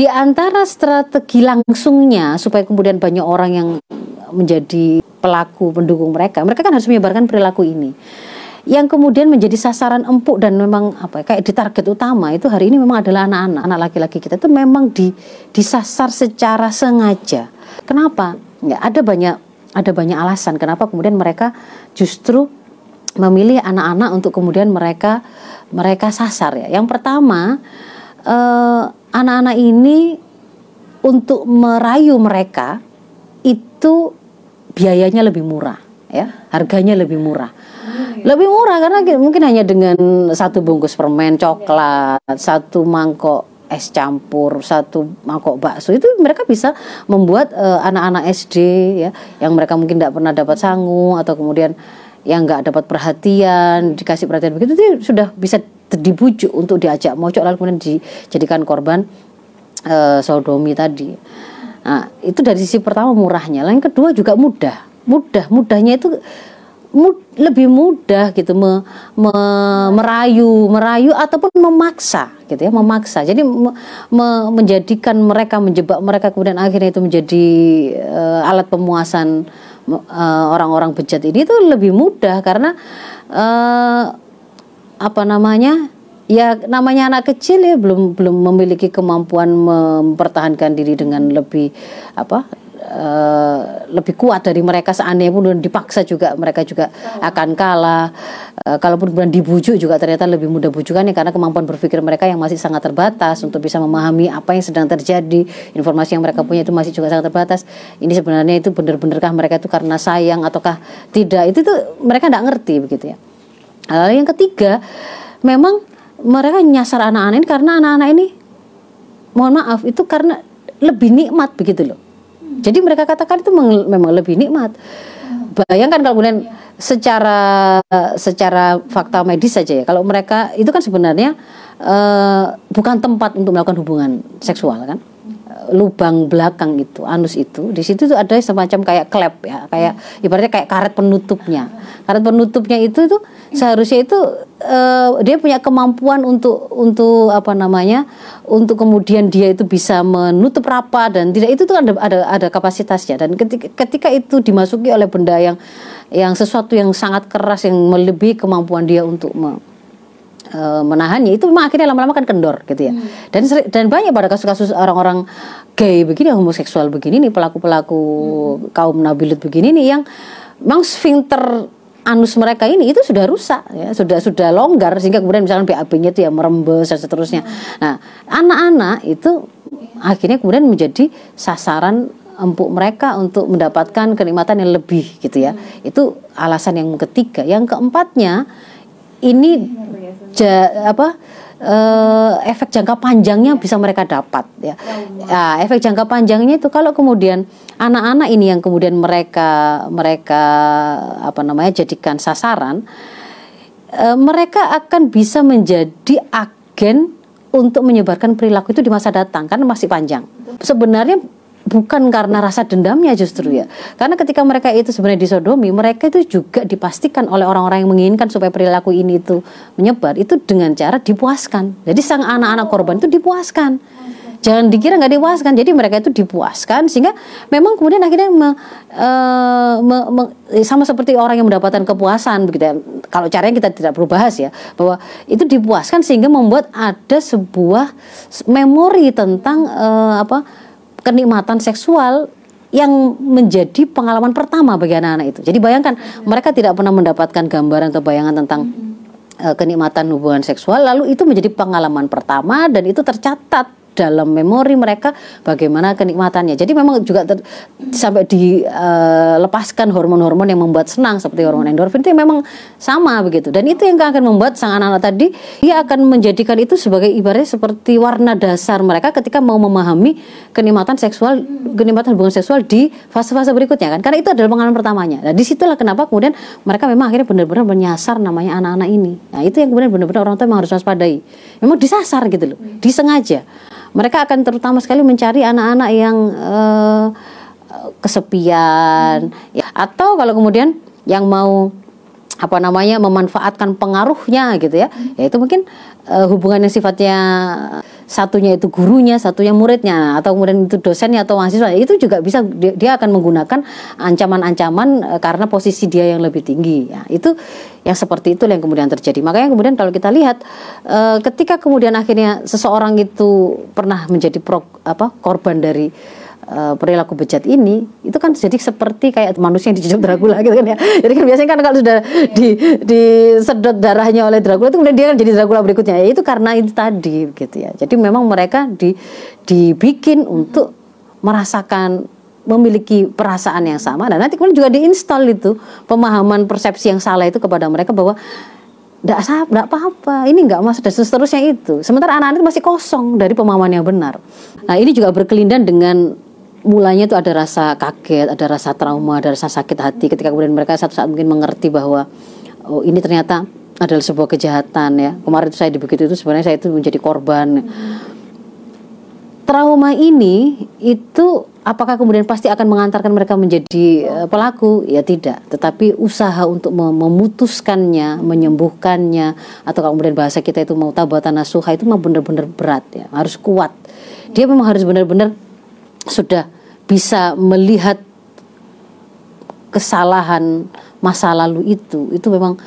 di antara strategi langsungnya supaya kemudian banyak orang yang menjadi pelaku pendukung mereka, mereka kan harus menyebarkan perilaku ini. Yang kemudian menjadi sasaran empuk dan memang apa ya, kayak di target utama itu hari ini memang adalah anak-anak, anak laki-laki kita itu memang di disasar secara sengaja. Kenapa? Ya, ada banyak ada banyak alasan kenapa kemudian mereka justru memilih anak-anak untuk kemudian mereka mereka sasar ya. Yang pertama eh, anak-anak ini untuk merayu mereka itu biayanya lebih murah ya. Harganya lebih murah. Lebih murah karena mungkin hanya dengan satu bungkus permen coklat satu mangkok es campur satu mangkok bakso. Itu mereka bisa membuat eh, anak-anak uh, SD ya yang mereka mungkin tidak pernah dapat sangu atau kemudian yang nggak dapat perhatian dikasih perhatian begitu itu sudah bisa dibujuk untuk diajak mojok lalu kemudian dijadikan korban uh, sodomi tadi. Nah, itu dari sisi pertama murahnya. Lain kedua juga mudah. Mudah, mudahnya itu mud, lebih mudah gitu me, me, merayu, merayu ataupun memaksa gitu ya, memaksa. Jadi me, me, menjadikan mereka menjebak mereka kemudian akhirnya itu menjadi uh, alat pemuasan eh, orang-orang bejat ini itu lebih mudah karena uh, apa namanya ya namanya anak kecil ya belum belum memiliki kemampuan mempertahankan diri dengan lebih apa Uh, lebih kuat dari mereka. Seandainya pun dipaksa juga mereka juga akan kalah. Uh, kalaupun kemudian dibujuk juga ternyata lebih mudah bujukannya karena kemampuan berpikir mereka yang masih sangat terbatas untuk bisa memahami apa yang sedang terjadi. Informasi yang mereka punya itu masih juga sangat terbatas. Ini sebenarnya itu benar-benarkah mereka itu karena sayang ataukah tidak? Itu tuh mereka tidak ngerti begitu ya lalu yang ketiga memang mereka nyasar anak-anak ini karena anak-anak ini mohon maaf itu karena lebih nikmat begitu loh. Jadi mereka katakan itu memang lebih nikmat. Bayangkan kalau kemudian secara secara fakta medis saja ya, kalau mereka itu kan sebenarnya uh, bukan tempat untuk melakukan hubungan seksual kan lubang belakang itu anus itu di situ tuh ada semacam kayak klep ya kayak ibaratnya kayak karet penutupnya. Karet penutupnya itu tuh seharusnya itu uh, dia punya kemampuan untuk untuk apa namanya untuk kemudian dia itu bisa menutup rapat dan tidak itu tuh ada ada ada kapasitasnya. Dan ketika, ketika itu dimasuki oleh benda yang yang sesuatu yang sangat keras yang melebihi kemampuan dia untuk uh, menahannya itu memang akhirnya lama-lama kan kendor gitu ya. Hmm. Dan dan banyak pada kasus-kasus orang-orang gay begini, homoseksual begini nih pelaku-pelaku hmm. kaum nabilut begini nih yang memang sphincter anus mereka ini itu sudah rusak ya sudah sudah longgar sehingga kemudian misalnya BAB-nya itu ya merembes dan seterusnya. Hmm. Nah, anak-anak itu akhirnya kemudian menjadi sasaran empuk mereka untuk mendapatkan kenikmatan yang lebih gitu ya. Hmm. Itu alasan yang ketiga. Yang keempatnya ini ja, apa uh, efek jangka panjangnya bisa mereka dapat ya. ya efek jangka panjangnya itu kalau kemudian anak-anak ini yang kemudian mereka mereka apa namanya jadikan sasaran uh, mereka akan bisa menjadi agen untuk menyebarkan perilaku itu di masa datang karena masih panjang sebenarnya bukan karena rasa dendamnya justru ya. Karena ketika mereka itu sebenarnya disodomi, mereka itu juga dipastikan oleh orang-orang yang menginginkan supaya perilaku ini itu menyebar itu dengan cara dipuaskan. Jadi sang anak-anak korban itu dipuaskan. Jangan dikira nggak dipuaskan. Jadi mereka itu dipuaskan sehingga memang kemudian akhirnya me, uh, me, me, sama seperti orang yang mendapatkan kepuasan begitu ya. Kalau caranya kita tidak perlu bahas ya bahwa itu dipuaskan sehingga membuat ada sebuah memori tentang uh, apa kenikmatan seksual yang menjadi pengalaman pertama bagi anak-anak itu. Jadi bayangkan mereka tidak pernah mendapatkan gambaran atau bayangan tentang uh, kenikmatan hubungan seksual lalu itu menjadi pengalaman pertama dan itu tercatat dalam memori mereka bagaimana kenikmatannya. Jadi memang juga ter, sampai dilepaskan eh, hormon-hormon yang membuat senang seperti hormon endorfin itu memang sama begitu. Dan itu yang akan membuat sang anak-anak tadi dia akan menjadikan itu sebagai ibaratnya seperti warna dasar mereka ketika mau memahami kenikmatan seksual, kenikmatan hubungan seksual di fase-fase berikutnya kan. Karena itu adalah pengalaman pertamanya. Nah, di situlah kenapa kemudian mereka memang akhirnya benar-benar menyasar namanya anak-anak ini. Nah, itu yang kemudian benar-benar orang tua memang harus waspadai. Memang disasar gitu loh, disengaja mereka akan terutama sekali mencari anak-anak yang uh, kesepian hmm. atau kalau kemudian yang mau apa namanya memanfaatkan pengaruhnya gitu ya. Ya itu mungkin uh, hubungan yang sifatnya satunya itu gurunya satunya muridnya atau kemudian itu dosennya atau mahasiswa itu juga bisa dia, dia akan menggunakan ancaman-ancaman uh, karena posisi dia yang lebih tinggi. Ya itu yang seperti itu yang kemudian terjadi. Makanya kemudian kalau kita lihat uh, ketika kemudian akhirnya seseorang itu pernah menjadi pro, apa korban dari uh, perilaku bejat ini itu kan jadi seperti kayak manusia yang dicucuk Dracula gitu kan ya. Jadi kan biasanya kan kalau sudah di disedot darahnya oleh Dracula itu kemudian dia kan jadi Dracula berikutnya. Ya, itu karena itu tadi gitu ya. Jadi memang mereka di dibikin untuk merasakan memiliki perasaan yang sama dan nanti kemudian juga diinstal itu pemahaman persepsi yang salah itu kepada mereka bahwa tidak tidak apa-apa, ini nggak masuk dan seterusnya itu. Sementara anak-anak itu masih kosong dari pemahaman yang benar. Nah ini juga berkelindan dengan mulanya itu ada rasa kaget, ada rasa trauma, ada rasa sakit hati ketika kemudian mereka satu saat mungkin mengerti bahwa oh ini ternyata adalah sebuah kejahatan ya. Kemarin itu saya dibegitu itu sebenarnya saya itu menjadi korban. Trauma ini itu apakah kemudian pasti akan mengantarkan mereka menjadi uh, pelaku? Ya tidak, tetapi usaha untuk memutuskannya, menyembuhkannya atau kemudian bahasa kita itu mau tabatan nasuha itu memang benar-benar berat ya, harus kuat. Dia memang harus benar-benar sudah bisa melihat kesalahan masa lalu itu itu memang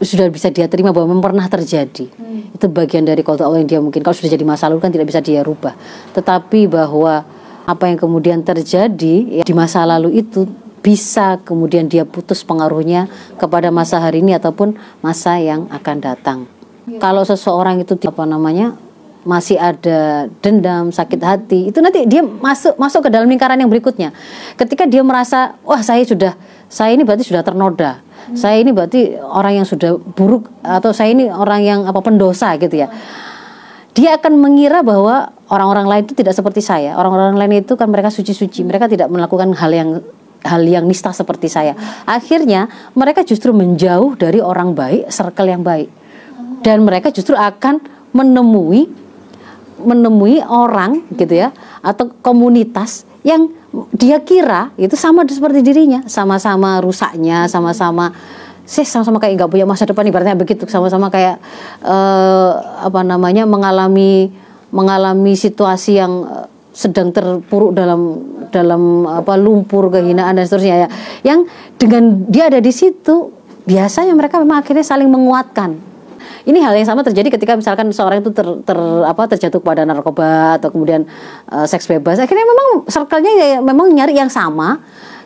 sudah bisa dia terima bahwa memang pernah terjadi hmm. itu bagian dari kota Allah yang dia mungkin kalau sudah jadi masa lalu kan tidak bisa dia rubah tetapi bahwa apa yang kemudian terjadi ya, di masa lalu itu bisa kemudian dia putus pengaruhnya kepada masa hari ini ataupun masa yang akan datang. Ya. Kalau seseorang itu apa namanya masih ada dendam, sakit hati, itu nanti dia masuk masuk ke dalam lingkaran yang berikutnya. Ketika dia merasa, wah saya sudah, saya ini berarti sudah ternoda, hmm. saya ini berarti orang yang sudah buruk atau saya ini orang yang apa pendosa gitu ya. Dia akan mengira bahwa orang-orang lain itu tidak seperti saya. Orang-orang lain itu kan mereka suci-suci, mereka tidak melakukan hal yang hal yang nista seperti saya. Akhirnya mereka justru menjauh dari orang baik, circle yang baik. Dan mereka justru akan menemui menemui orang gitu ya atau komunitas yang dia kira itu sama seperti dirinya, sama-sama rusaknya, sama-sama sih sama-sama kayak nggak punya masa depan ibaratnya begitu sama-sama kayak uh, apa namanya mengalami mengalami situasi yang uh, sedang terpuruk dalam dalam apa lumpur kehinaan dan seterusnya ya. Yang dengan dia ada di situ biasanya mereka memang akhirnya saling menguatkan ini hal yang sama terjadi ketika misalkan seorang itu ter, ter apa terjatuh kepada narkoba atau kemudian uh, seks bebas. Akhirnya memang circle-nya ya, memang nyari yang sama.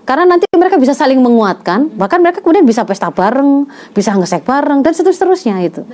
Karena nanti mereka bisa saling menguatkan. Bahkan mereka kemudian bisa pesta bareng bisa ngesek bareng dan seterusnya itu